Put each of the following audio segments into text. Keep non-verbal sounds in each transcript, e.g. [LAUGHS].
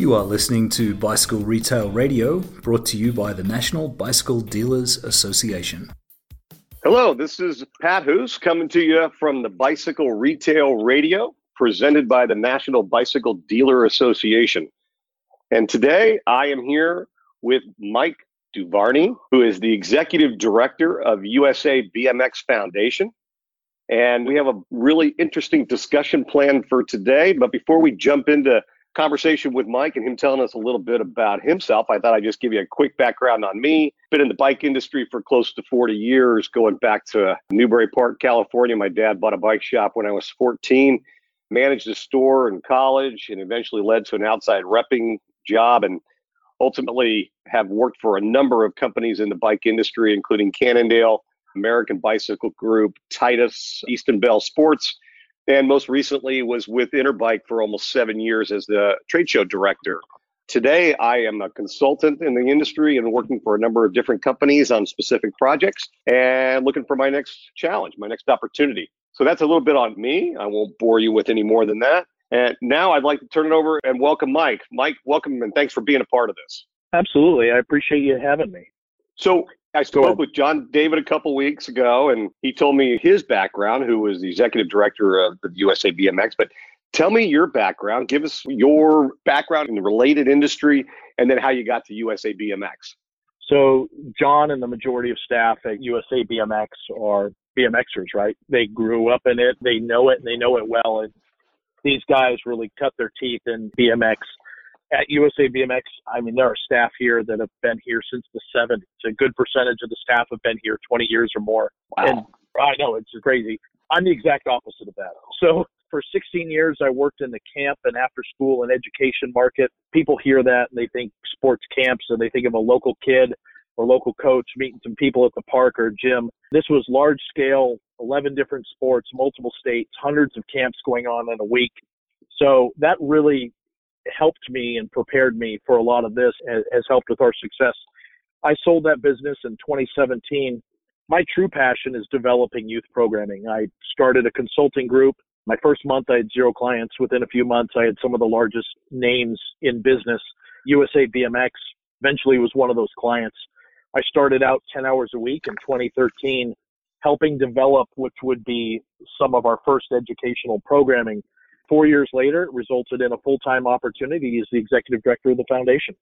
You are listening to Bicycle Retail Radio, brought to you by the National Bicycle Dealers Association. Hello, this is Pat Hus coming to you from the Bicycle Retail Radio, presented by the National Bicycle Dealer Association. And today I am here with Mike Duvarney, who is the Executive Director of USA BMX Foundation. And we have a really interesting discussion planned for today. But before we jump into conversation with Mike and him telling us a little bit about himself, I thought I'd just give you a quick background on me. Been in the bike industry for close to 40 years, going back to Newbury Park, California. My dad bought a bike shop when I was 14, managed a store in college, and eventually led to an outside repping job. And ultimately have worked for a number of companies in the bike industry, including Cannondale, American Bicycle Group, Titus, Easton Bell Sports, and most recently was with Interbike for almost seven years as the trade show director. Today, I am a consultant in the industry and working for a number of different companies on specific projects and looking for my next challenge, my next opportunity. So that's a little bit on me. I won't bore you with any more than that. And now I'd like to turn it over and welcome Mike. Mike, welcome and thanks for being a part of this. Absolutely. I appreciate you having me. So I spoke with John David a couple weeks ago, and he told me his background, who was the executive director of the USA BMX. But tell me your background. Give us your background in the related industry, and then how you got to USA BMX. So John and the majority of staff at USA BMX are BMXers, right? They grew up in it, they know it, and they know it well. And these guys really cut their teeth in BMX at USA BMX, I mean, there are staff here that have been here since the 70s. A good percentage of the staff have been here 20 years or more. Wow. And I know it's crazy. I'm the exact opposite of that. So for 16 years, I worked in the camp and after school and education market. People hear that and they think sports camps and they think of a local kid or local coach meeting some people at the park or gym. This was large scale, 11 different sports, multiple states, hundreds of camps going on in a week. So that really helped me and prepared me for a lot of this, has helped with our success. I sold that business in 2017. My true passion is developing youth programming. I started a consulting group. My first month, I had zero clients. Within a few months, I had some of the largest names in business. USA BMX eventually was one of those clients. I started out 10 hours a week in 2013, helping develop which would be some of our first educational programming four years later, it resulted in a full time opportunity as the executive director of the foundation.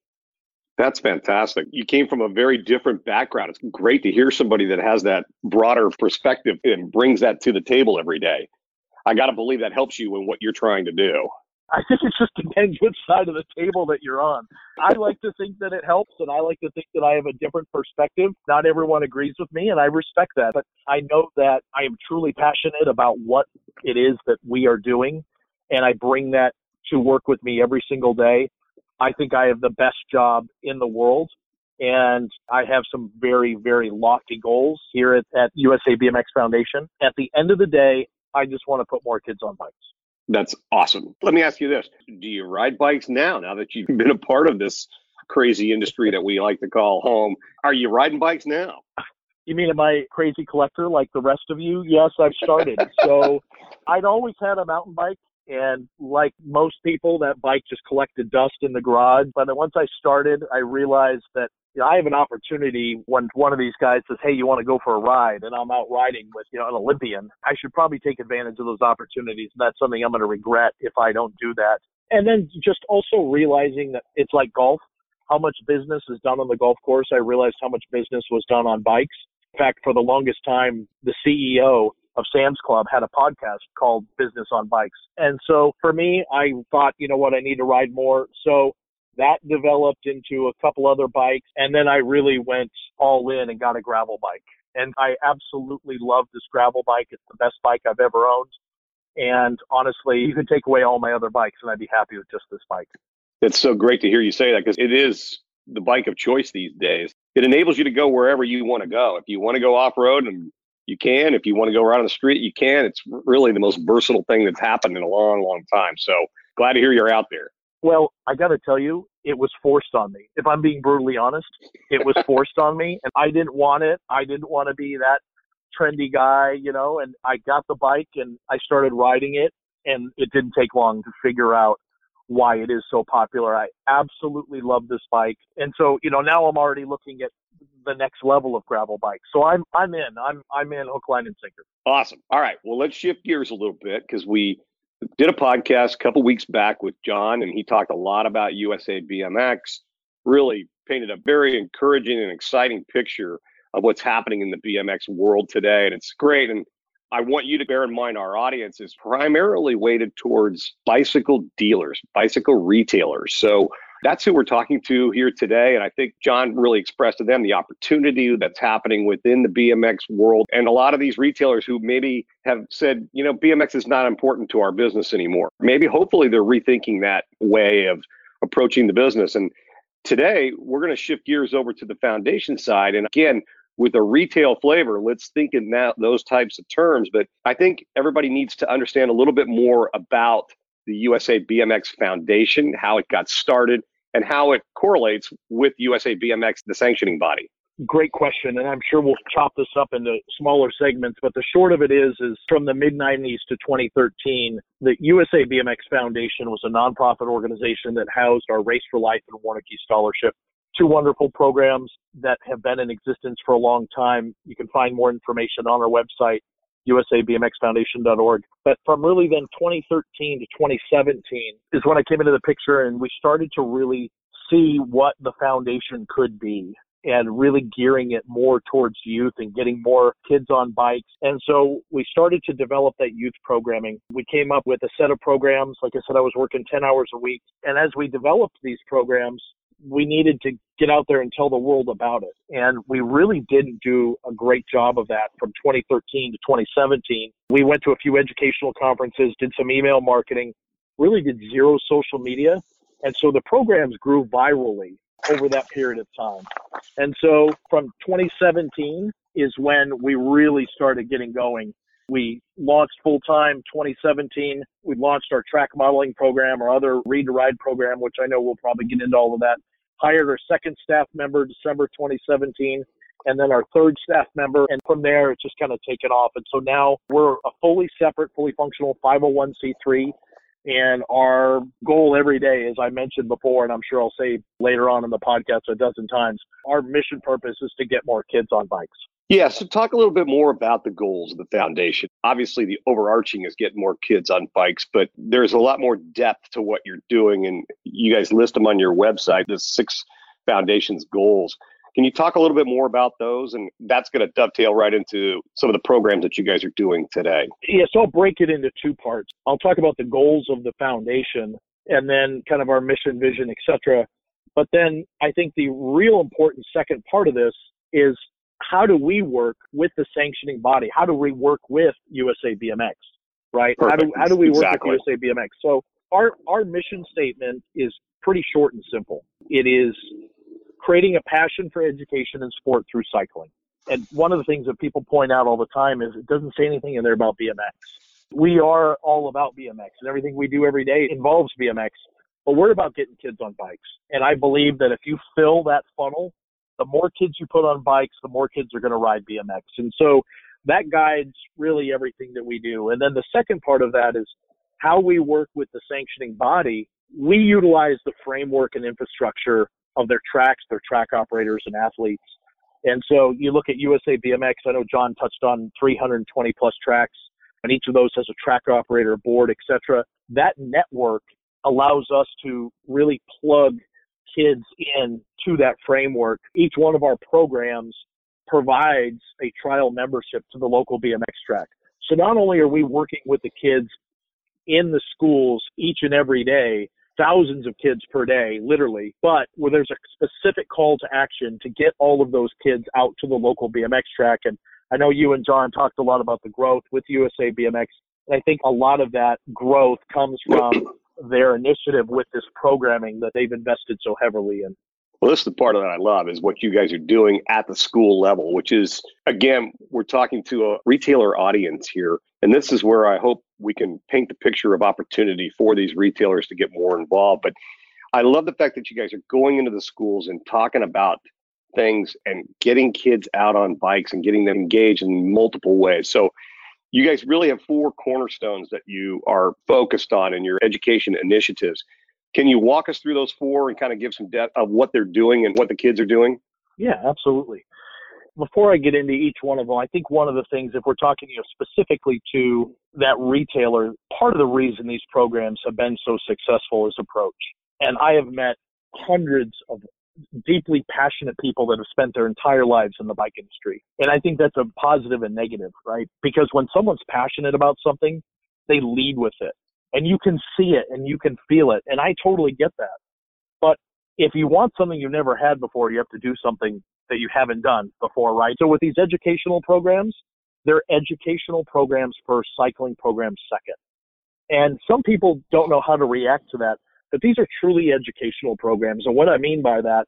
That's fantastic. You came from a very different background. It's great to hear somebody that has that broader perspective and brings that to the table every day. I got to believe that helps you in what you're trying to do. I think it just depends which side of the table that you're on. I [LAUGHS] like to think that it helps, and I like to think that I have a different perspective. Not everyone agrees with me, and I respect that. But I know that I am truly passionate about what it is that we are doing and I bring that to work with me every single day. I think I have the best job in the world and I have some very, very lofty goals here at, at USA BMX Foundation. At the end of the day, I just want to put more kids on bikes. That's awesome. Let me ask you this. Do you ride bikes now, now that you've been a part of this crazy industry that we like to call home? Are you riding bikes now? You mean am I crazy collector like the rest of you? Yes, I've started. so [LAUGHS] I'd always had a mountain bike and like most people, that bike just collected dust in the garage. But then once I started, I realized that you know, I have an opportunity when one of these guys says, Hey, you want to go for a ride? And I'm out riding with, you know, an Olympian. I should probably take advantage of those opportunities. And that's something I'm going to regret if I don't do that. And then just also realizing that it's like golf. How much business is done on the golf course? I realized how much business was done on bikes. In fact, for the longest time, the CEO of Sam's Club had a podcast called Business on Bikes. And so for me, I thought, you know what, I need to ride more. So that developed into a couple other bikes. And then I really went all in and got a gravel bike. And I absolutely love this gravel bike. It's the best bike I've ever owned. And honestly, you could take away all my other bikes and I'd be happy with just this bike. It's so great to hear you say that because it is the bike of choice these days. It enables you to go wherever you want to go. If you want to go off road and you can. If you want to go around on the street, you can. It's really the most versatile thing that's happened in a long, long time. So glad to hear you're out there. Well, I got to tell you, it was forced on me. If I'm being brutally honest, it was [LAUGHS] forced on me, and I didn't want it. I didn't want to be that trendy guy, you know. And I got the bike and I started riding it, and it didn't take long to figure out why it is so popular. I absolutely love this bike. And so, you know, now I'm already looking at the next level of gravel bikes. So I'm I'm in. I'm I'm in hook, line, and sinker. Awesome. All right. Well, let's shift gears a little bit because we did a podcast a couple weeks back with John, and he talked a lot about USA BMX. Really painted a very encouraging and exciting picture of what's happening in the BMX world today, and it's great. And I want you to bear in mind our audience is primarily weighted towards bicycle dealers, bicycle retailers. So that's who we're talking to here today. And I think John really expressed to them the opportunity that's happening within the BMX world. And a lot of these retailers who maybe have said, you know, BMX is not important to our business anymore. Maybe hopefully they're rethinking that way of approaching the business. And today we're going to shift gears over to the foundation side. And again, with a retail flavor, let's think in that those types of terms. But I think everybody needs to understand a little bit more about the USA BMX Foundation, how it got started, and how it correlates with USA BMX, the sanctioning body? Great question, and I'm sure we'll chop this up into smaller segments. But the short of it is, is from the mid 90s to 2013, the USA BMX Foundation was a nonprofit organization that housed our Race for Life and Warnke Scholarship two wonderful programs that have been in existence for a long time. You can find more information on our website, usabmxfoundation.org. But from really then 2013 to 2017 is when I came into the picture and we started to really see what the foundation could be and really gearing it more towards youth and getting more kids on bikes. And so we started to develop that youth programming. We came up with a set of programs. Like I said, I was working 10 hours a week. And as we developed these programs, we needed to get out there and tell the world about it. And we really didn't do a great job of that from 2013 to 2017. We went to a few educational conferences, did some email marketing, really did zero social media. And so the programs grew virally over that period of time. And so from 2017 is when we really started getting going. We launched full time 2017. We launched our track modeling program, our other read to ride program, which I know we'll probably get into all of that hired our second staff member December 2017 and then our third staff member. And from there, it's just kind of taken off. And so now we're a fully separate, fully functional 501c3. And our goal every day, as I mentioned before, and I'm sure I'll say later on in the podcast a dozen times, our mission purpose is to get more kids on bikes. Yeah, so talk a little bit more about the goals of the foundation. Obviously, the overarching is getting more kids on bikes, but there's a lot more depth to what you're doing, and you guys list them on your website. The six foundation's goals. Can you talk a little bit more about those? And that's going to dovetail right into some of the programs that you guys are doing today. Yes, I'll break it into two parts. I'll talk about the goals of the foundation and then kind of our mission, vision, etc. But then I think the real important second part of this is how do we work with the sanctioning body? How do we work with USA BMX? Right? Perfect. How do how do we work exactly. with USA BMX? So our our mission statement is pretty short and simple. It is creating a passion for education and sport through cycling. And one of the things that people point out all the time is it doesn't say anything in there about BMX. We are all about BMX and everything we do every day involves BMX, but we're about getting kids on bikes. And I believe that if you fill that funnel the more kids you put on bikes, the more kids are going to ride BMX. And so that guides really everything that we do. And then the second part of that is how we work with the sanctioning body. We utilize the framework and infrastructure of their tracks, their track operators and athletes. And so you look at USA BMX, I know John touched on 320 plus tracks, and each of those has a track operator, board, etc. That network allows us to really plug kids in to that framework. Each one of our programs provides a trial membership to the local BMX track. So not only are we working with the kids in the schools each and every day, thousands of kids per day, literally, but where there's a specific call to action to get all of those kids out to the local BMX track. And I know you and John talked a lot about the growth with USA BMX. And I think a lot of that growth comes from their initiative with this programming that they've invested so heavily in. Well, this is the part that I love is what you guys are doing at the school level, which is, again, we're talking to a retailer audience here. And this is where I hope we can paint the picture of opportunity for these retailers to get more involved. But I love the fact that you guys are going into the schools and talking about things and getting kids out on bikes and getting them engaged in multiple ways. So you guys really have four cornerstones that you are focused on in your education initiatives. Can you walk us through those four and kind of give some depth of what they're doing and what the kids are doing? Yeah, absolutely. Before I get into each one of them, I think one of the things, if we're talking you know, specifically to that retailer, part of the reason these programs have been so successful is approach. And I have met hundreds of deeply passionate people that have spent their entire lives in the bike industry. And I think that's a positive and negative, right? Because when someone's passionate about something, they lead with it. And you can see it and you can feel it. And I totally get that. But if you want something you've never had before, you have to do something that you haven't done before, right? So with these educational programs, they're educational programs first, cycling programs second. And some people don't know how to react to that, but these are truly educational programs. And what I mean by that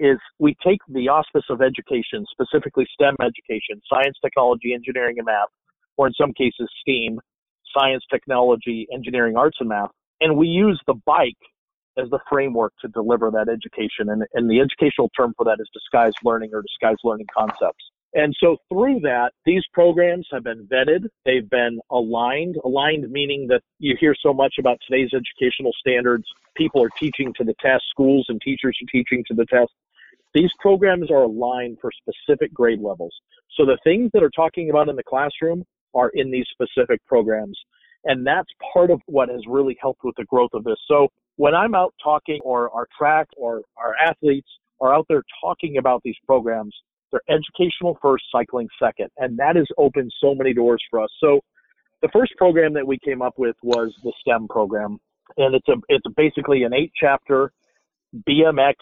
is we take the auspice of education, specifically STEM education, science, technology, engineering, and math, or in some cases STEAM, science, technology, engineering, arts, and math, and we use the bike as the framework to deliver that education. And, and the educational term for that is disguised learning or disguised learning concepts. And so through that, these programs have been vetted. They've been aligned. Aligned meaning that you hear so much about today's educational standards. People are teaching to the test. Schools and teachers are teaching to the test. These programs are aligned for specific grade levels. So the things that are talking about in the classroom are in these specific programs. And that's part of what has really helped with the growth of this. So when I'm out talking or our track or our athletes are out there talking about these programs, they're educational first, cycling second. And that has opened so many doors for us. So the first program that we came up with was the STEM program. And it's a it's basically an eight chapter BMX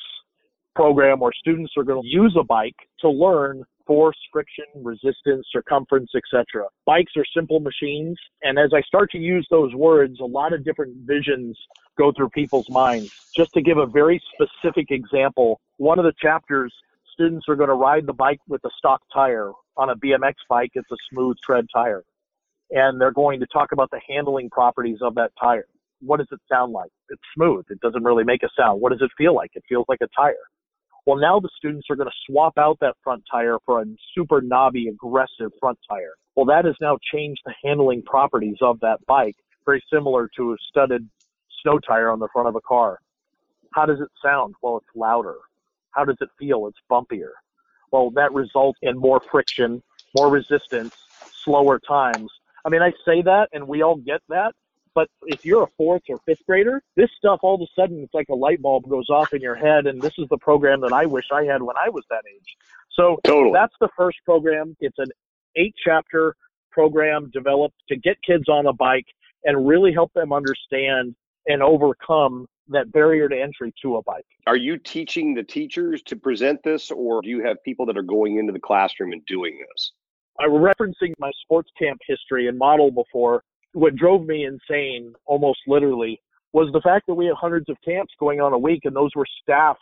program where students are going to use a bike to learn force, friction, resistance, circumference, etc. Bikes are simple machines, and as I start to use those words, a lot of different visions go through people's minds. Just to give a very specific example, one of the chapters, students are going to ride the bike with a stock tire. On a BMX bike, it's a smooth tread tire. And they're going to talk about the handling properties of that tire. What does it sound like? It's smooth. It doesn't really make a sound. What does it feel like? It feels like a tire. Well, now the students are going to swap out that front tire for a super knobby, aggressive front tire. Well, that has now changed the handling properties of that bike, very similar to a studded snow tire on the front of a car. How does it sound? Well, it's louder. How does it feel? It's bumpier. Well, that results in more friction, more resistance, slower times. I mean, I say that and we all get that, but if you're a fourth or fifth grader, this stuff all of a sudden it's like a light bulb goes off in your head, and this is the program that I wish I had when I was that age. So totally. that's the first program. It's an eight chapter program developed to get kids on a bike and really help them understand and overcome that barrier to entry to a bike. Are you teaching the teachers to present this, or do you have people that are going into the classroom and doing this? I'm referencing my sports camp history and model before what drove me insane, almost literally, was the fact that we had hundreds of camps going on a week, and those were staffed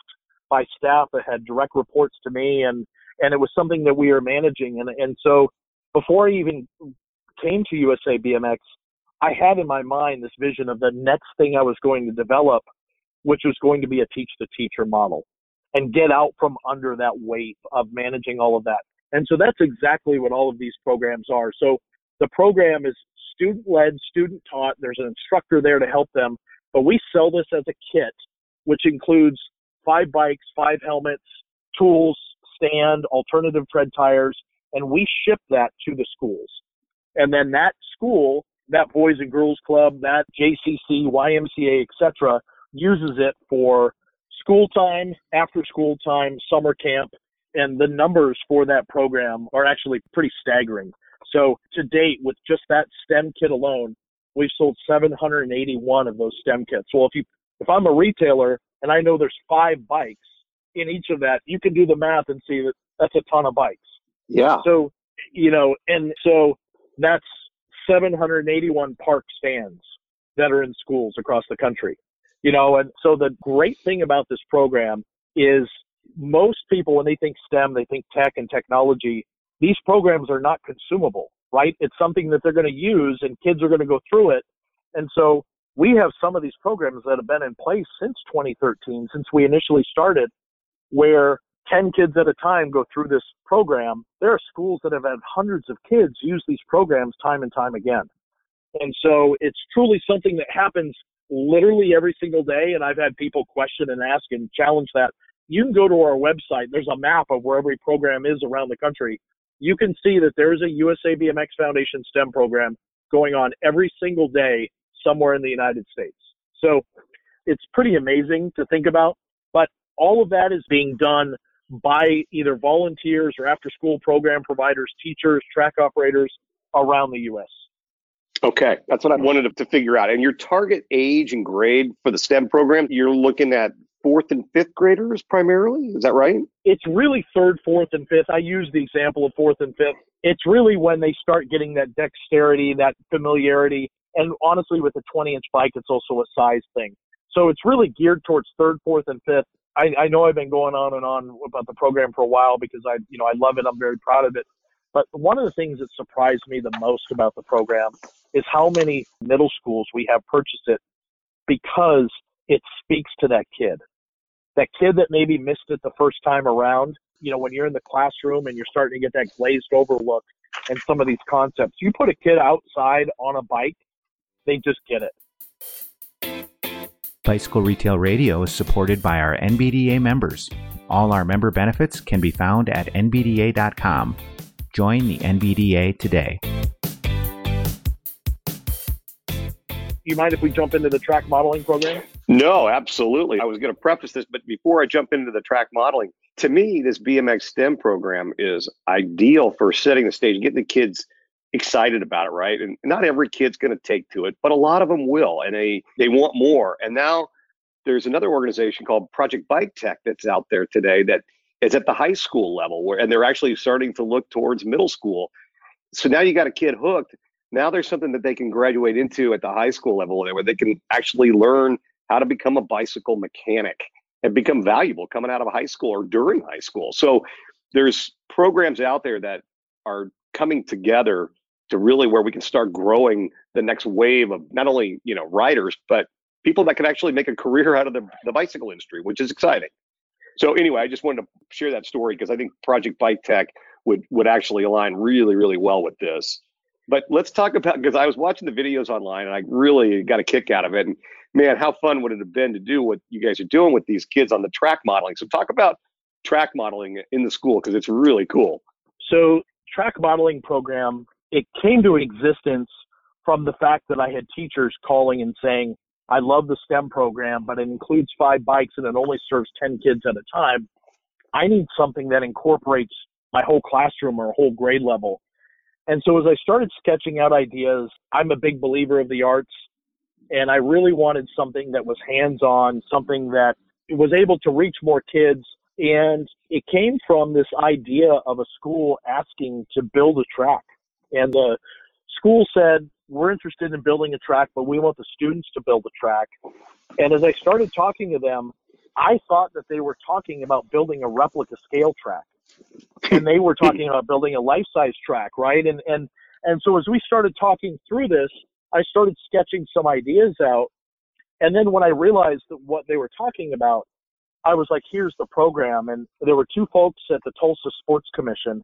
by staff that had direct reports to me, and and it was something that we were managing, and and so before I even came to USA BMX, I had in my mind this vision of the next thing I was going to develop, which was going to be a teach the teacher model, and get out from under that weight of managing all of that. And so that's exactly what all of these programs are. So the program is student led, student taught. There's an instructor there to help them. But we sell this as a kit, which includes five bikes, five helmets, tools, stand, alternative tread tires, and we ship that to the schools. And then that school, that Boys and Girls Club, that JCC, YMCA, etc., uses it for school time, after school time, summer camp, and the numbers for that program are actually pretty staggering. So to date, with just that STEM kit alone, we've sold 781 of those STEM kits. Well, if you if I'm a retailer and I know there's five bikes in each of that, you can do the math and see that that's a ton of bikes. Yeah. So you know, and so that's 781 park stands that are in schools across the country. You know, and so the great thing about this program is most people when they think STEM, they think tech and technology these programs are not consumable, right? It's something that they're going to use and kids are going to go through it. And so we have some of these programs that have been in place since 2013, since we initially started, where 10 kids at a time go through this program. There are schools that have had hundreds of kids use these programs time and time again. And so it's truly something that happens literally every single day. And I've had people question and ask and challenge that. You can go to our website. There's a map of where every program is around the country. You can see that there is a USA BMX Foundation STEM program going on every single day somewhere in the United States. So it's pretty amazing to think about. But all of that is being done by either volunteers or after school program providers, teachers, track operators around the U.S. Okay, that's what I wanted to figure out. And your target age and grade for the STEM program, you're looking at fourth and fifth graders primarily. Is that right? It's really third, fourth, and fifth. I use the example of fourth and fifth. It's really when they start getting that dexterity, that familiarity. And honestly, with the 20 inch bike, it's also a size thing. So it's really geared towards third, fourth, and fifth. I, I know I've been going on and on about the program for a while because I, you know, I love it. I'm very proud of it. But one of the things that surprised me the most about the program is how many middle schools we have purchased it because it speaks to that kid. That kid that maybe missed it the first time around, you know, when you're in the classroom and you're starting to get that glazed over look and some of these concepts, you put a kid outside on a bike, they just get it. Bicycle Retail Radio is supported by our NBDA members. All our member benefits can be found at nbda.com. Join the NBDA today. You mind if we jump into the track modeling program? No, absolutely. I was going to preface this, but before I jump into the track modeling, to me, this BMX STEM program is ideal for setting the stage, getting the kids excited about it, right? And not every kid's going to take to it, but a lot of them will, and they they want more. And now there's another organization called Project Bike Tech that's out there today that is at the high school level, where and they're actually starting to look towards middle school. So now you got a kid hooked. Now there's something that they can graduate into at the high school level where they can actually learn how to become a bicycle mechanic and become valuable coming out of high school or during high school. So there's programs out there that are coming together to really where we can start growing the next wave of not only you know riders but people that can actually make a career out of the, the bicycle industry which is exciting so anyway i just wanted to share that story because i think project bike tech would would actually align really really well with this but let's talk about because i was watching the videos online and i really got a kick out of it and man how fun would it have been to do what you guys are doing with these kids on the track modeling so talk about track modeling in the school because it's really cool so track modeling program it came to existence from the fact that I had teachers calling and saying, I love the STEM program, but it includes five bikes and it only serves 10 kids at a time. I need something that incorporates my whole classroom or whole grade level. And so as I started sketching out ideas, I'm a big believer of the arts and I really wanted something that was hands on, something that was able to reach more kids. And it came from this idea of a school asking to build a track. And the school said, we're interested in building a track, but we want the students to build a track. And as I started talking to them, I thought that they were talking about building a replica scale track. And they were talking about building a life size track, right? And and and so as we started talking through this, I started sketching some ideas out. And then when I realized that what they were talking about, I was like, here's the program. And there were two folks at the Tulsa Sports Commission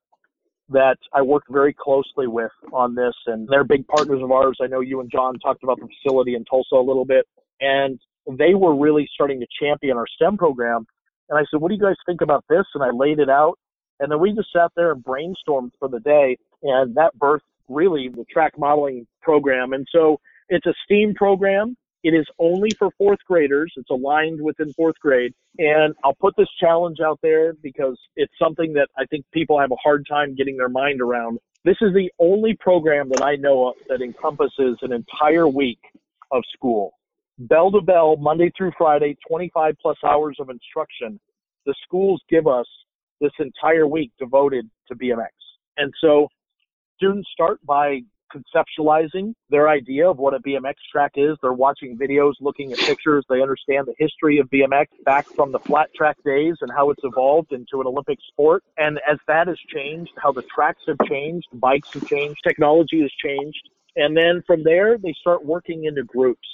that I worked very closely with on this, and they're big partners of ours. I know you and John talked about the facility in Tulsa a little bit, and they were really starting to champion our STEM program. And I said, What do you guys think about this? And I laid it out. And then we just sat there and brainstormed for the day, and that birthed really the track modeling program. And so it's a STEAM program. It is only for fourth graders. It's aligned within fourth grade. And I'll put this challenge out there because it's something that I think people have a hard time getting their mind around. This is the only program that I know of that encompasses an entire week of school. Bell to bell, Monday through Friday, 25 plus hours of instruction. The schools give us this entire week devoted to BMX. And so students start by conceptualizing their idea of what a BMX track is. They're watching videos, looking at pictures. They understand the history of BMX back from the flat track days and how it's evolved into an Olympic sport. And as that has changed, how the tracks have changed, bikes have changed, technology has changed. And then from there, they start working into groups.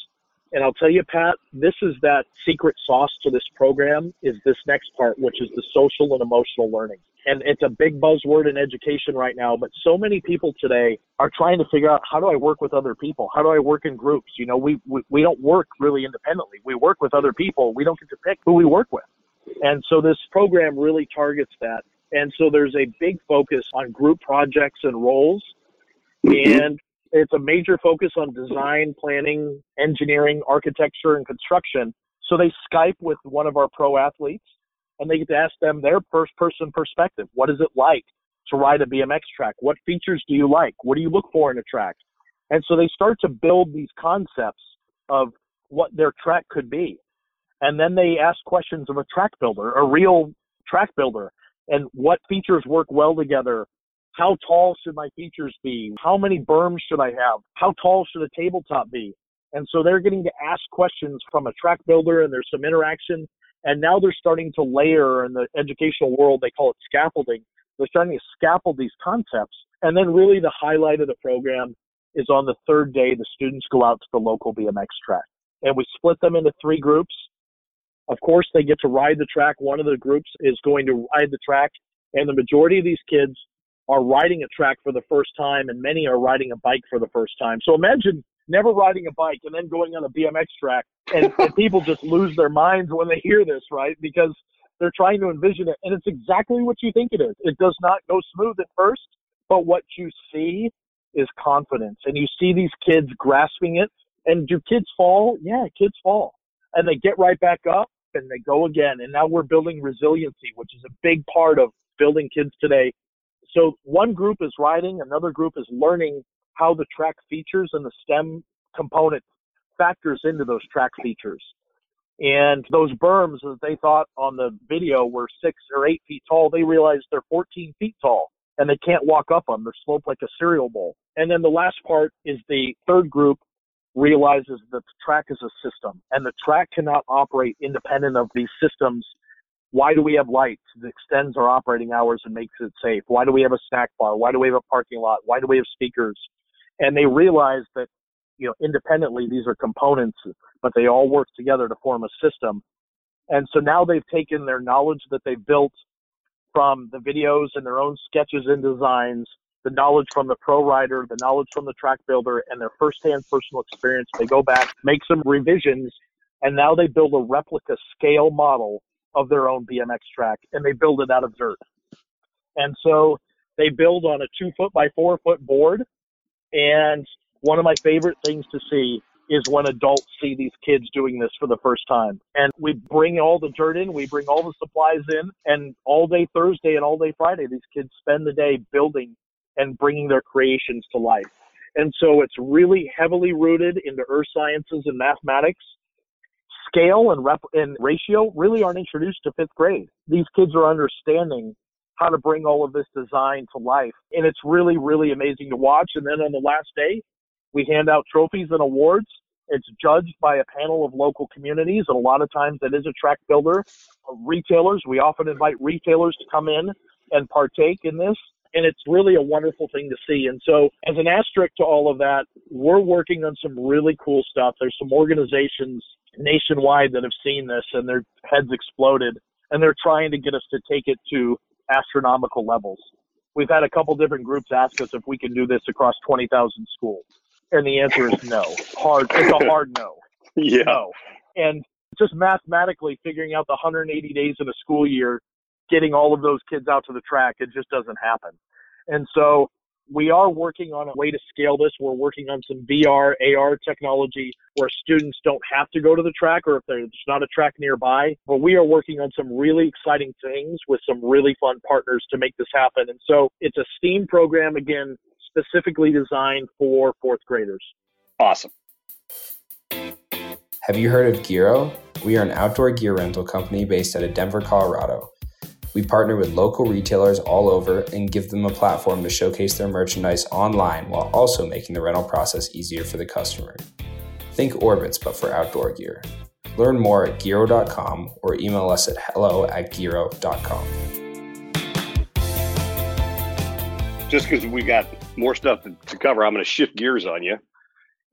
And I'll tell you, Pat, this is that secret sauce to this program is this next part, which is the social and emotional learning. And it's a big buzzword in education right now, but so many people today are trying to figure out how do I work with other people? How do I work in groups? You know, we, we, we don't work really independently. We work with other people. We don't get to pick who we work with. And so this program really targets that. And so there's a big focus on group projects and roles. Mm-hmm. And it's a major focus on design, planning, engineering, architecture, and construction. So they Skype with one of our pro athletes and they get to ask them their first person perspective. What is it like to ride a BMX track? What features do you like? What do you look for in a track? And so they start to build these concepts of what their track could be. And then they ask questions of a track builder, a real track builder, and what features work well together. How tall should my features be? How many berms should I have? How tall should a tabletop be? And so they're getting to ask questions from a track builder and there's some interaction. And now they're starting to layer in the educational world, they call it scaffolding. They're starting to scaffold these concepts. And then really the highlight of the program is on the third day, the students go out to the local BMX track. And we split them into three groups. Of course, they get to ride the track. One of the groups is going to ride the track, and the majority of these kids are riding a track for the first time, and many are riding a bike for the first time. So imagine never riding a bike and then going on a BMX track, and, [LAUGHS] and people just lose their minds when they hear this, right? Because they're trying to envision it, and it's exactly what you think it is. It does not go smooth at first, but what you see is confidence, and you see these kids grasping it. And do kids fall? Yeah, kids fall, and they get right back up and they go again. And now we're building resiliency, which is a big part of building kids today. So one group is riding, another group is learning how the track features and the STEM component factors into those track features. And those berms that they thought on the video were six or eight feet tall, they realized they're 14 feet tall and they can't walk up them. They're sloped like a cereal bowl. And then the last part is the third group realizes that the track is a system and the track cannot operate independent of these systems. Why do we have lights that extends our operating hours and makes it safe? Why do we have a snack bar? Why do we have a parking lot? Why do we have speakers? And they realize that, you know, independently, these are components, but they all work together to form a system. And so now they've taken their knowledge that they've built from the videos and their own sketches and designs the knowledge from the pro rider, the knowledge from the track builder, and their firsthand personal experience. They go back, make some revisions, and now they build a replica scale model of their own BMX track, and they build it out of dirt. And so they build on a two foot by four foot board. And one of my favorite things to see is when adults see these kids doing this for the first time. And we bring all the dirt in, we bring all the supplies in, and all day Thursday and all day Friday, these kids spend the day building and bringing their creations to life. And so it's really heavily rooted into earth sciences and mathematics. Scale and, rep- and ratio really aren't introduced to fifth grade. These kids are understanding how to bring all of this design to life. And it's really, really amazing to watch. And then on the last day, we hand out trophies and awards. It's judged by a panel of local communities, and a lot of times that is a track builder. Retailers, we often invite retailers to come in and partake in this and it's really a wonderful thing to see. And so, as an asterisk to all of that, we're working on some really cool stuff. There's some organizations nationwide that have seen this and their heads exploded, and they're trying to get us to take it to astronomical levels. We've had a couple different groups ask us if we can do this across 20,000 schools, and the answer is no. Hard. It's a hard no. [LAUGHS] Yeah. No. And just mathematically figuring out the 180 days in a school year getting all of those kids out to the track. It just doesn't happen. And so we are working on a way to scale this. We're working on some VR, AR technology where students don't have to go to the track or if there's not a track nearby. But we are working on some really exciting things with some really fun partners to make this happen. And so it's a STEAM program, again, specifically designed for fourth graders. Awesome. Have you heard of Gearo? We are an outdoor gear rental company based out of Denver, Colorado. We partner with local retailers all over and give them a platform to showcase their merchandise online while also making the rental process easier for the customer. Think Orbitz, but for outdoor gear. Learn more at Gearo.com or email us at hello at Gearo.com. Just because we got more stuff to cover, I'm going to shift gears on you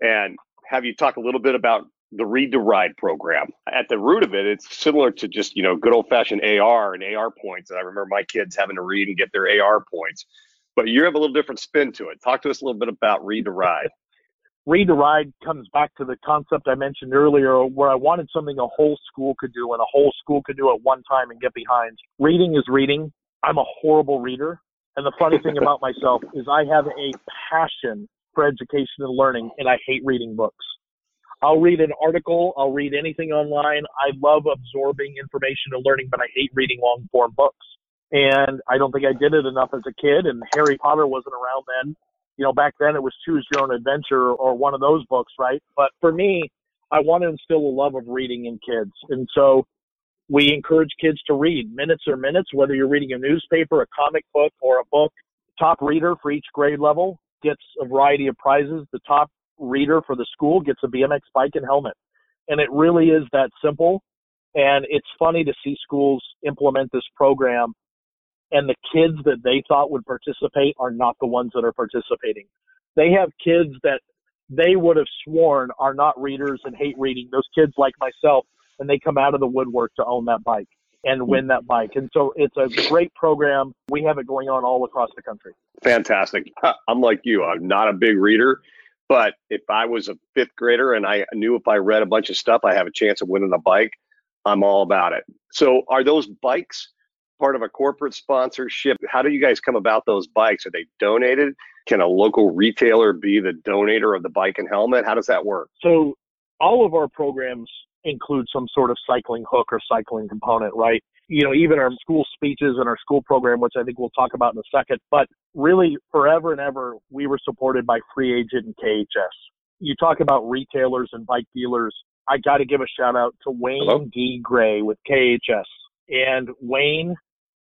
and have you talk a little bit about the Read to Ride program. At the root of it, it's similar to just, you know, good old fashioned AR and AR points. And I remember my kids having to read and get their AR points. But you have a little different spin to it. Talk to us a little bit about Read to Ride. Read to Ride comes back to the concept I mentioned earlier where I wanted something a whole school could do and a whole school could do at one time and get behind. Reading is reading. I'm a horrible reader. And the funny thing about myself is I have a passion for education and learning and I hate reading books. I'll read an article, I'll read anything online. I love absorbing information and learning, but I hate reading long form books. And I don't think I did it enough as a kid and Harry Potter wasn't around then you know, back then it was choose your own adventure or one of those books, right? But for me, I want to instill a love of reading in kids. And so we encourage kids to read minutes or minutes, whether you're reading a newspaper, a comic book, or a book. Top reader for each grade level gets a variety of prizes. The top reader for the school gets a BMX bike and helmet. And it really is that simple. And it's funny to see schools implement this program and the kids that they thought would participate are not the ones that are participating. They have kids that they would have sworn are not readers and hate reading. Those kids like myself, and they come out of the woodwork to own that bike and hmm. win that bike. And so it's a great program. We have it going on all across the country. Fantastic. [LAUGHS] I'm like you. I'm not a big reader, but if I was a fifth grader and I knew if I read a bunch of stuff, I have a chance of winning a bike, I'm all about it. So are those bikes part of a corporate sponsorship? How do you guys come about those bikes? Are they donated? Can a local retailer be the donator of the bike and helmet? How does that work? So, all of our programs include some sort of cycling hook or cycling component, right? You know, even our school speeches and our school program, which I think we'll talk about in a second. But really, forever and ever, we were supported by Free Agent and KHS. You talk about retailers and bike dealers. I got to give a shout out to Wayne Hello? D. Gray with KHS. And Wayne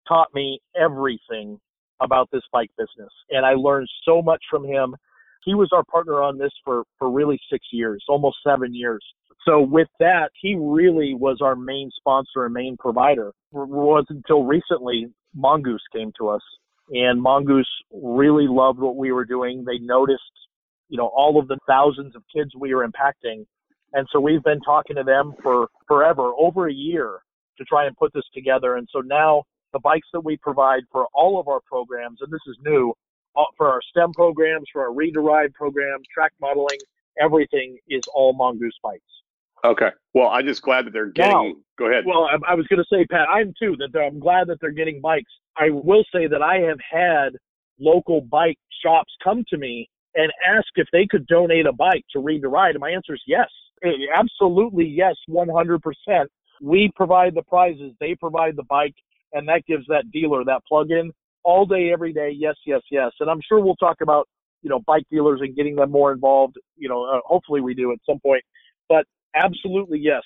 taught me everything about this bike business. And I learned so much from him. He was our partner on this for, for really six years, almost seven years. So with that, he really was our main sponsor and main provider. Wasn't until recently Mongoose came to us and Mongoose really loved what we were doing. They noticed, you know, all of the thousands of kids we were impacting. And so we've been talking to them for forever, over a year to try and put this together. And so now the bikes that we provide for all of our programs, and this is new, for our STEM programs, for our Read to Ride program, track modeling, everything is all Mongoose bikes. Okay. Well, I'm just glad that they're getting. Now, go ahead. Well, I, I was going to say, Pat, I'm too. That I'm glad that they're getting bikes. I will say that I have had local bike shops come to me and ask if they could donate a bike to Read to Ride, and my answer is yes, absolutely yes, 100%. We provide the prizes, they provide the bike, and that gives that dealer that plug-in all day, every day. Yes, yes, yes. And I'm sure we'll talk about you know bike dealers and getting them more involved. You know, uh, hopefully we do at some point. But absolutely yes.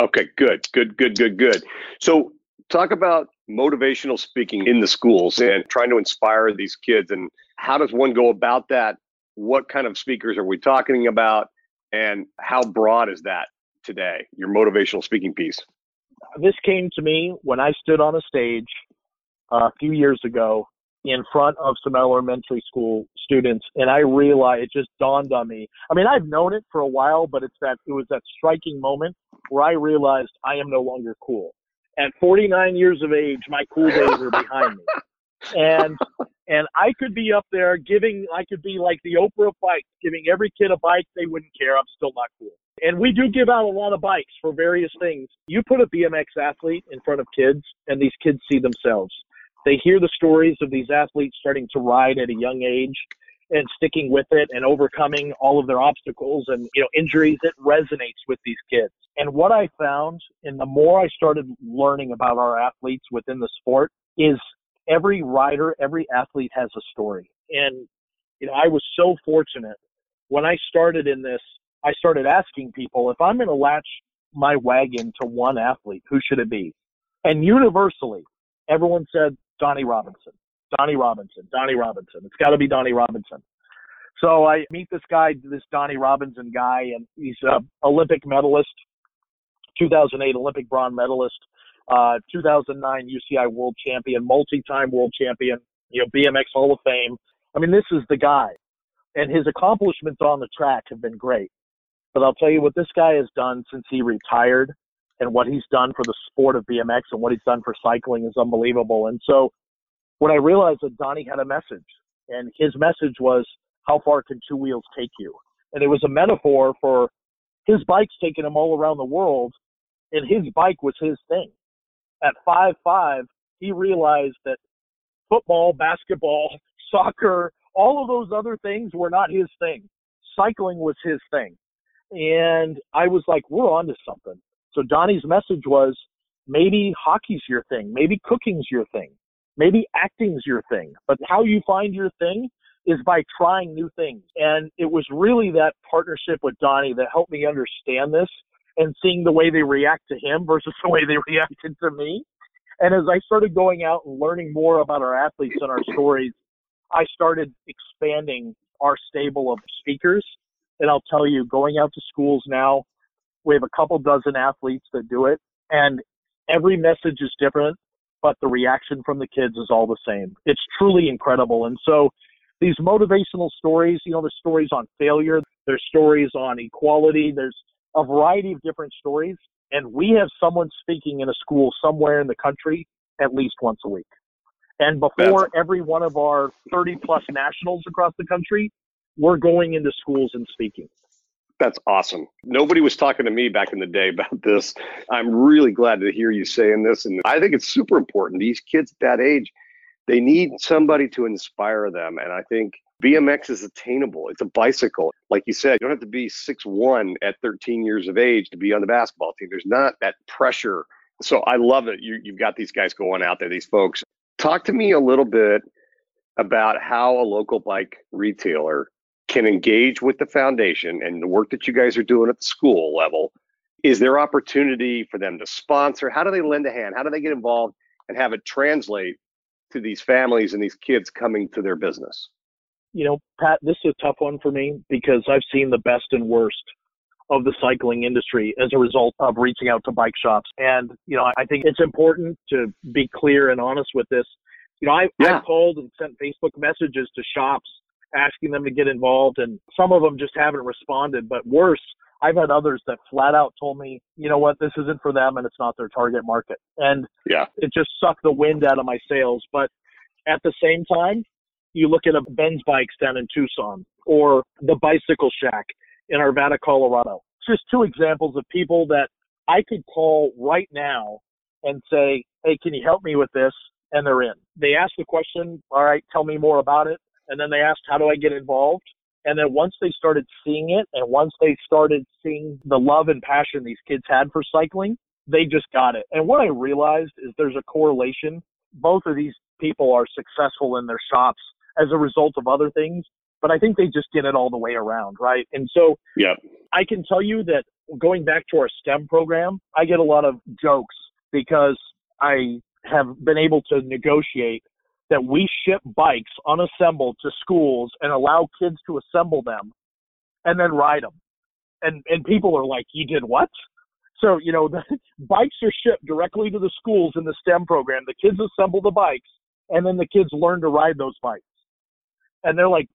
Okay, good, good, good, good, good. So talk about motivational speaking in the schools and trying to inspire these kids and how does one go about that what kind of speakers are we talking about and how broad is that today your motivational speaking piece this came to me when I stood on a stage uh, a few years ago in front of some elementary school students, and I realized it just dawned on me. I mean, I've known it for a while, but it's that it was that striking moment where I realized I am no longer cool. At 49 years of age, my cool days are behind me, and and I could be up there giving. I could be like the Oprah of bikes, giving every kid a bike. They wouldn't care. I'm still not cool. And we do give out a lot of bikes for various things. You put a BMX athlete in front of kids, and these kids see themselves. They hear the stories of these athletes starting to ride at a young age and sticking with it and overcoming all of their obstacles and you know injuries. It resonates with these kids. And what i found and the more i started learning about our athletes within the sport is every rider every athlete has a story. And you know i was so fortunate. When i started in this I started asking people if I'm going to latch my wagon to one athlete, who should it be? And universally, everyone said Donny Robinson, Donny Robinson, Donny Robinson. It's got to be Donny Robinson. So I meet this guy, this Donny Robinson guy, and he's a Olympic medalist, 2008 Olympic bronze medalist, uh, 2009 UCI world champion, multi-time world champion, you know, BMX Hall of Fame. I mean, this is the guy, and his accomplishments on the track have been great. But I'll tell you what this guy has done since he retired and what he's done for the sport of BMX and what he's done for cycling is unbelievable. And so when I realized that Donny had a message and his message was, how far can two wheels take you? And it was a metaphor for his bike's taking him all around the world and his bike was his thing. At five five, he realized that football, basketball, [LAUGHS] soccer, all of those other things were not his thing. Cycling was his thing. And I was like, we're on to something. So Donny's message was maybe hockey's your thing, maybe cooking's your thing, maybe acting's your thing. But how you find your thing is by trying new things. And it was really that partnership with Donny that helped me understand this and seeing the way they react to him versus [LAUGHS] the way they reacted to me. And as I started going out and learning more about our athletes and our stories, I started expanding our stable of speakers. And I'll tell you, going out to schools now, we have a couple dozen athletes that do it, and every message is different, but the reaction from the kids is all the same. It's truly incredible. And so these motivational stories, you know, there's stories on failure, there's stories on equality, there's a variety of different stories. And we have someone speaking in a school somewhere in the country at least once a week. And before every one of our 30 plus nationals across the country, we're going into schools and speaking. That's awesome. Nobody was talking to me back in the day [LAUGHS] about this. I'm really glad to hear you saying this. And I think it's super important. These kids at that age, they need somebody to inspire them. And I think BMX is attainable. It's a bicycle. Like you said, you don't have to be six one at 13 years of age to be on the basketball team. There's not that pressure. So I love it. You, you've got these guys going out there, these folks. Talk to me a little bit about how a local bike retailer can engage with the foundation and the work that you guys are doing at the school level. Is there opportunity for them to sponsor? How do they lend a hand? How do they get involved and have it translate to these families and these kids coming to their business? You know, Pat, this is a tough one for me because I've seen the best and worst of the cycling industry as a result of reaching out to bike shops. And, you know, I think it's important to be clear and honest with this. You know, I, yeah. I've called and sent Facebook messages to shops asking them to get involved, and some of them just haven't responded. But worse, I've had others that flat out told me, you know what, this isn't for them and it's not their target market. And yeah, it just sucked the wind out of my sails. But at the same time, you look at a Ben's bikes down in Tucson or the Bicycle Shack in Arvada, Colorado. It's just two examples of people that I could call right now and say, Hey, can you help me with this? And they're in. They ask the question, All right, tell me more about it. And then they asked, How do I get involved? And then once they started seeing it and once they started seeing the love and passion these kids had for cycling, they just got it. And what I realized is there's a correlation. Both of these people are successful in their shops as a result of other things but I think they just get it all the way around, right? And so yeah. I can tell you that going back to our STEM program, I get a lot of jokes because I have been able to negotiate that we ship bikes unassembled to schools and allow kids to assemble them and then ride them. And and people are like, "You did what?" So, you know, [LAUGHS] the bikes are shipped directly to the schools in the STEM program. The kids assemble the bikes and then the kids learn to ride those bikes. And they're like,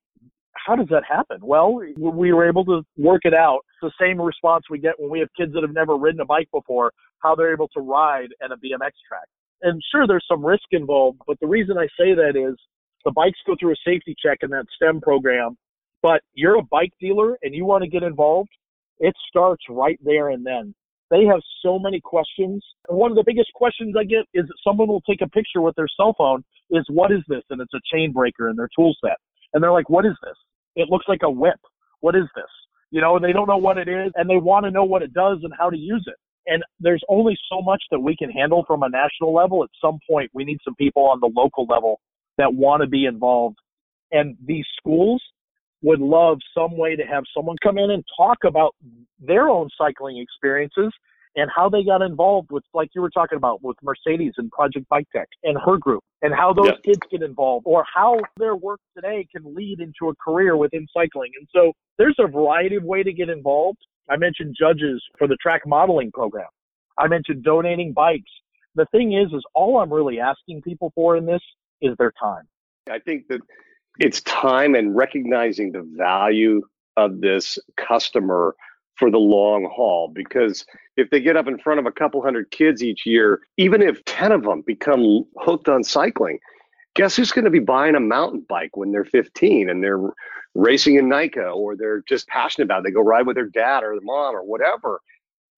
how does that happen? Well, we were able to work it out. It's the same response we get when we have kids that have never ridden a bike before, how they're able to ride at a BMX track. And sure, there's some risk involved, but the reason I say that is the bikes go through a safety check in that STEM program. But you're a bike dealer and you want to get involved, it starts right there and then. They have so many questions. And one of the biggest questions I get is someone will take a picture with their cell phone is what is this? And it's a chain breaker in their tool set. And they're like, what is this? It looks like a whip. What is this? You know, and they don't know what it is and they want to know what it does and how to use it. And there's only so much that we can handle from a national level. At some point, we need some people on the local level that want to be involved. And these schools would love some way to have someone come in and talk about their own cycling experiences and how they got involved with, like you were talking about, with Mercedes and Project Bike Tech and her group, and how those kids get involved, or how their work today can lead into a career within cycling. And so there's a variety of way to get involved. I mentioned judges for the track modeling program. I mentioned donating bikes. The thing is, is all I'm really asking people for in this is their time. I think that it's time and recognizing the value of this customer for the long haul because if they get up in front of a couple hundred kids each year, even if 10 of them become hooked on cycling, guess who's going to be buying a mountain bike when they're 15 and they're racing in NICA or they're just passionate about it? They go ride with their dad or their mom or whatever.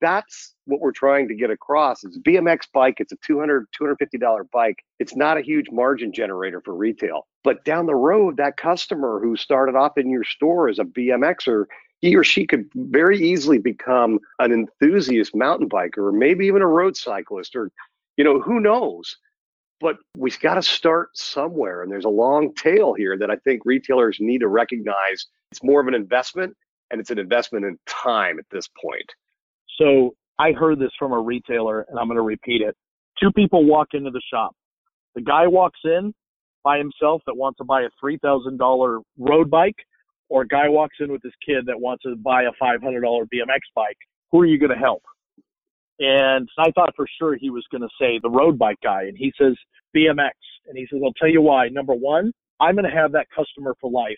That's what we're trying to get across. It's a BMX bike. It's a $200, $250 bike. It's not a huge margin generator for retail. But down the road, that customer who started off in your store as a BMXer he or she could very easily become an enthusiast mountain biker or maybe even a road cyclist or you know who knows but we've got to start somewhere and there's a long tail here that i think retailers need to recognize. It's more of an investment and it's an investment in time at this point. So i heard this from a retailer and i'm going to repeat it. Two people walk into the shop. The guy walks in by himself that wants to buy a $3000 road bike or a guy walks in with his kid that wants to buy a $500 BMX bike, who are you going to help? And I thought for sure he was going to say the road bike guy. And he says BMX. And he says, I'll tell you why. Number one, I'm going to have that customer for life.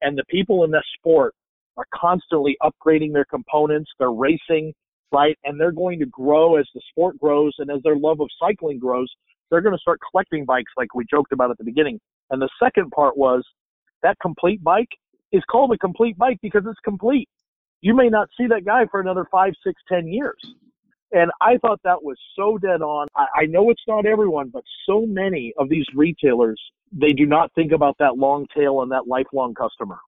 And the people in this sport are constantly upgrading their components. They're racing, right? And they're going to grow as the sport grows and as their love of cycling grows. They're going to start collecting bikes like we joked about at the beginning. And the second part was that complete bike is called a complete bike because it's complete. You may not see that guy for another five, six, ten years. And I thought that was so dead on. I, I know it's not everyone, but so many of these retailers, they do not think about that long tail and that lifelong customer.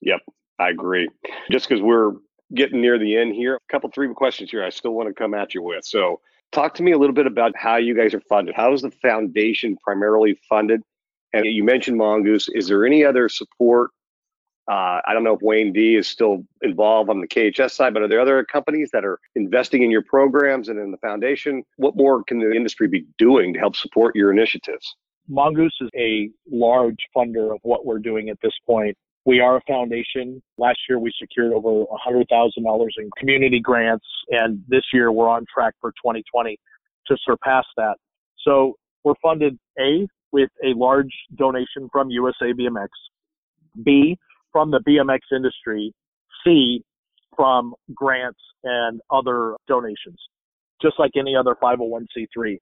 Yep, I agree. Just because we're getting near the end here, a couple, three questions here I still want to come at you with. So, talk to me a little bit about how you guys are funded. How is the foundation primarily funded? And you mentioned Mongoose. Is there any other support uh, I don't know if Wayne D is still involved on the KHS side, but are there other companies that are investing in your programs and in the foundation? What more can the industry be doing to help support your initiatives? Mongoose is a large funder of what we're doing at this point. We are a foundation. Last year we secured over $100,000 in community grants, and this year we're on track for 2020 to surpass that. So we're funded A, with a large donation from USA BMX, B, from the BMX industry, C from grants and other donations, just like any other 501c3. Okay.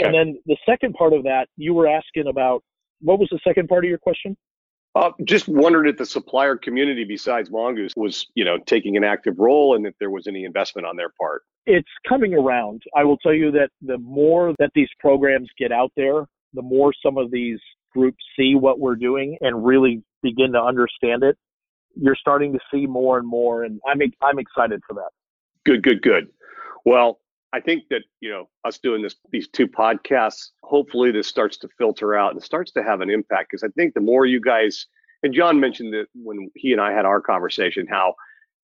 And then the second part of that, you were asking about what was the second part of your question? Uh, just wondered if the supplier community besides Mongoose was, you know, taking an active role and if there was any investment on their part. It's coming around. I will tell you that the more that these programs get out there, the more some of these groups see what we're doing and really begin to understand it, you're starting to see more and more, and I'm I'm excited for that. Good, good, good. Well, I think that you know us doing this these two podcasts, hopefully this starts to filter out and starts to have an impact because I think the more you guys and John mentioned that when he and I had our conversation, how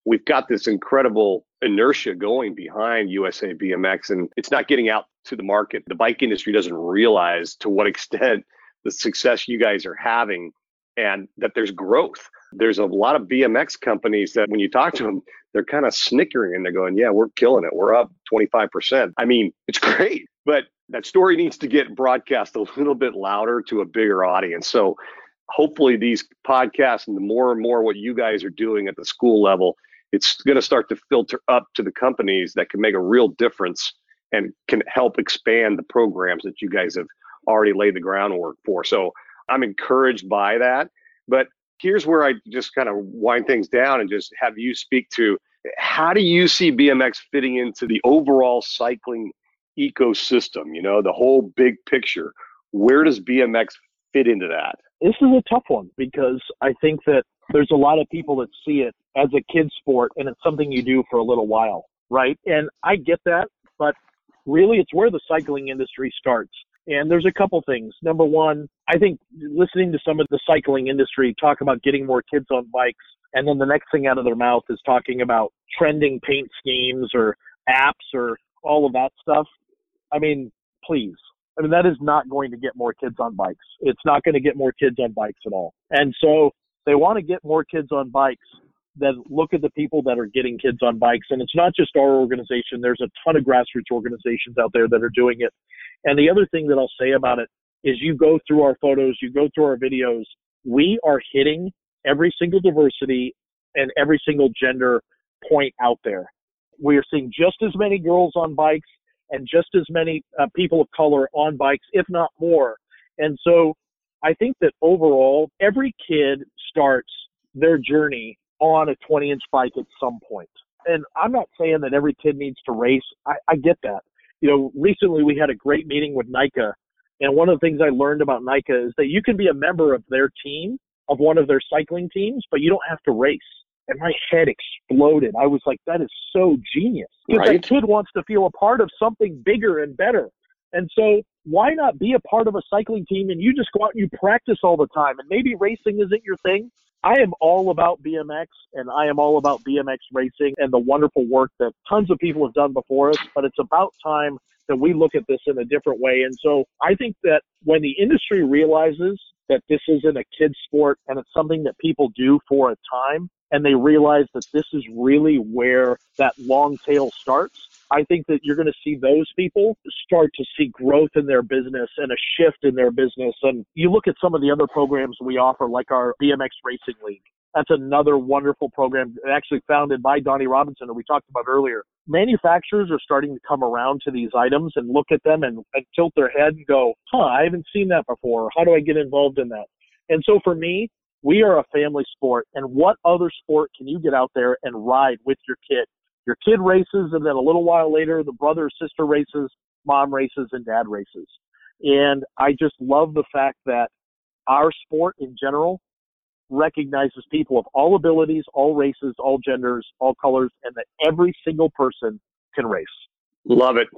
we've got this incredible inertia going behind USA BMX and it's not getting out to the market. The bike industry doesn't realize to what [LAUGHS] extent the success you guys are having and that there's growth. There's a lot of BMX companies that when you talk to them, they're kind of snickering and they're going, Yeah, we're killing it. We're up 25%. I mean, it's great, but that story needs to get broadcast a little bit louder to a bigger audience. So hopefully, these podcasts and the more and more what you guys are doing at the school level, it's going to start to filter up to the companies that can make a real difference and can help expand the programs that you guys have already laid the groundwork for. So I'm encouraged by that. But here's where I just kind of wind things down and just have you speak to how do you see BMX fitting into the overall cycling ecosystem? You know, the whole big picture. Where does BMX fit into that? This is a tough one because I think that there's a lot of people that see it as a kid sport and it's something you do for a little while, right? And I get that, but really it's where the cycling industry starts. And there's a couple things. Number one, I think listening to some of the cycling industry talk about getting more kids on bikes, and then the next thing out of their mouth is talking about trending paint schemes or apps or all of that stuff. I mean, please. I mean, that is not going to get more kids on bikes. It's not going to get more kids on bikes at all. And so they want to get more kids on bikes then look at the people that are getting kids on bikes. And it's not just our organization. There's a ton of grassroots organizations out there that are doing it. And the other thing that I'll say about it is you go through our photos, you go through our videos, we are hitting every single diversity and every single gender point out there. We are seeing just as many girls on bikes and just as many uh, people of color on bikes, if not more. And so I think that overall, every kid starts their journey on a 20 inch bike at some point. And I'm not saying that every kid needs to race. I, I get that. You know, recently we had a great meeting with NICA. And one of the things I learned about NICA is that you can be a member of their team, of one of their cycling teams, but you don't have to race. And my head exploded. I was like, that is so genius. Because right. that kid wants to feel a part of something bigger and better. And so why not be a part of a cycling team and you just go out and you practice all the time and maybe racing isn't your thing, I am all about BMX and I am all about BMX racing and the wonderful work that tons of people have done before us, but it's about time that we look at this in a different way. And so I think that when the industry realizes that this isn't a kid sport and it's something that people do for a time and they realize that this is really where that long tail starts, I think that you're going to see those people start to see growth in their business and a shift in their business. And you look at some of the other programs we offer, like our BMX Racing League. That's another wonderful program, actually founded by Donny Robinson, that we talked about earlier. Manufacturers are starting to come around to these items and look at them and, and tilt their head and go, huh, I haven't seen that before. How do I get involved in that? And so for me, we are a family sport. And what other sport can you get out there and ride with your kid? Your kid races, and then a little while later, the brother or sister races, mom races, and dad races. And I just love the fact that our sport in general recognizes people of all abilities, all races, all genders, all colors, and that every single person can race. Love it.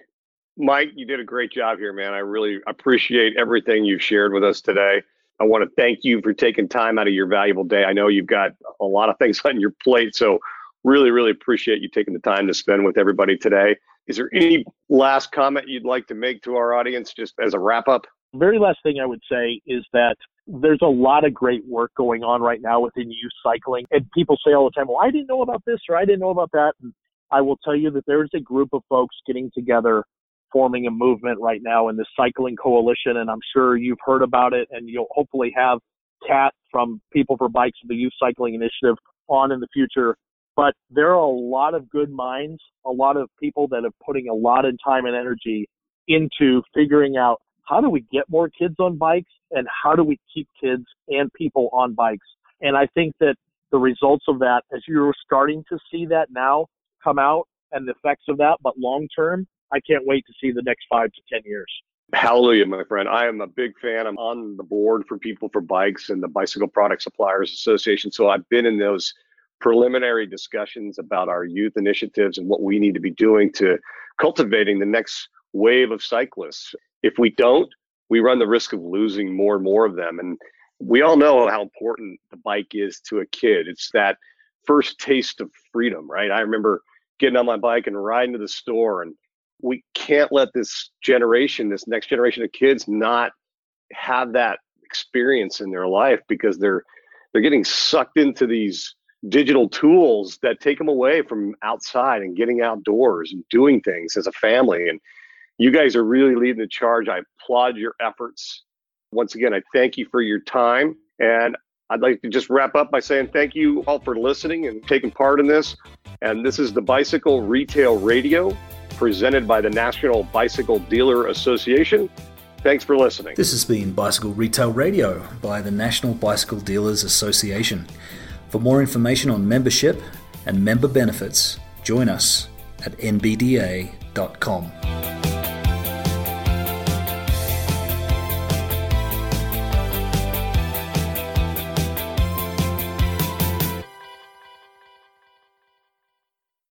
Mike, you did a great job here, man. I really appreciate everything you've shared with us today. I want to thank you for taking time out of your valuable day. I know you've got a lot of things [LAUGHS] on your plate, so really, really appreciate you taking the time to spend with everybody today. Is there any last comment you'd like to make to our audience just as a wrap up? Very last thing I would say is that there's a lot of great work going on right now within youth cycling. And people say all the time, well, I didn't know about this or I didn't know about that. And I will tell you that there's a group of folks getting together, forming a movement right now in the Cycling Coalition. And I'm sure you've heard about it and you'll hopefully have Kat from People for Bikes, the Youth Cycling Initiative, on in the future but there are a lot of good minds, a lot of people that are putting a lot of time and energy into figuring out how do we get more kids on bikes and how do we keep kids and people on bikes. And I think that the results of that, as you're starting to see that now come out and the effects of that, but long term, I can't wait to see the next five to 10 years. Hallelujah, my friend. I am a big fan. I'm on the board for People for Bikes and the Bicycle Product Suppliers Association. So I've been in those preliminary discussions about our youth initiatives and what we need to be doing to cultivating the next wave of cyclists. If we don't, we run the risk of losing more and more of them. And we all know how important the bike is to a kid. It's that first taste of freedom, right? I remember getting on my bike and riding to the store and we can't let this generation, this next generation of kids not have that experience in their life because they're they're getting sucked into these digital tools that take them away from outside and getting outdoors and doing things as a family. And you guys are really leading the charge. I applaud your efforts. Once again, I thank you for your time. And I'd like to just wrap up by saying thank you all for listening and taking part in this. And this is the Bicycle Retail Radio presented by the National Bicycle Dealer Association. Thanks for listening. This has been Bicycle Retail Radio by the National Bicycle Dealers Association. For more information on membership and member benefits, join us at nbda.com.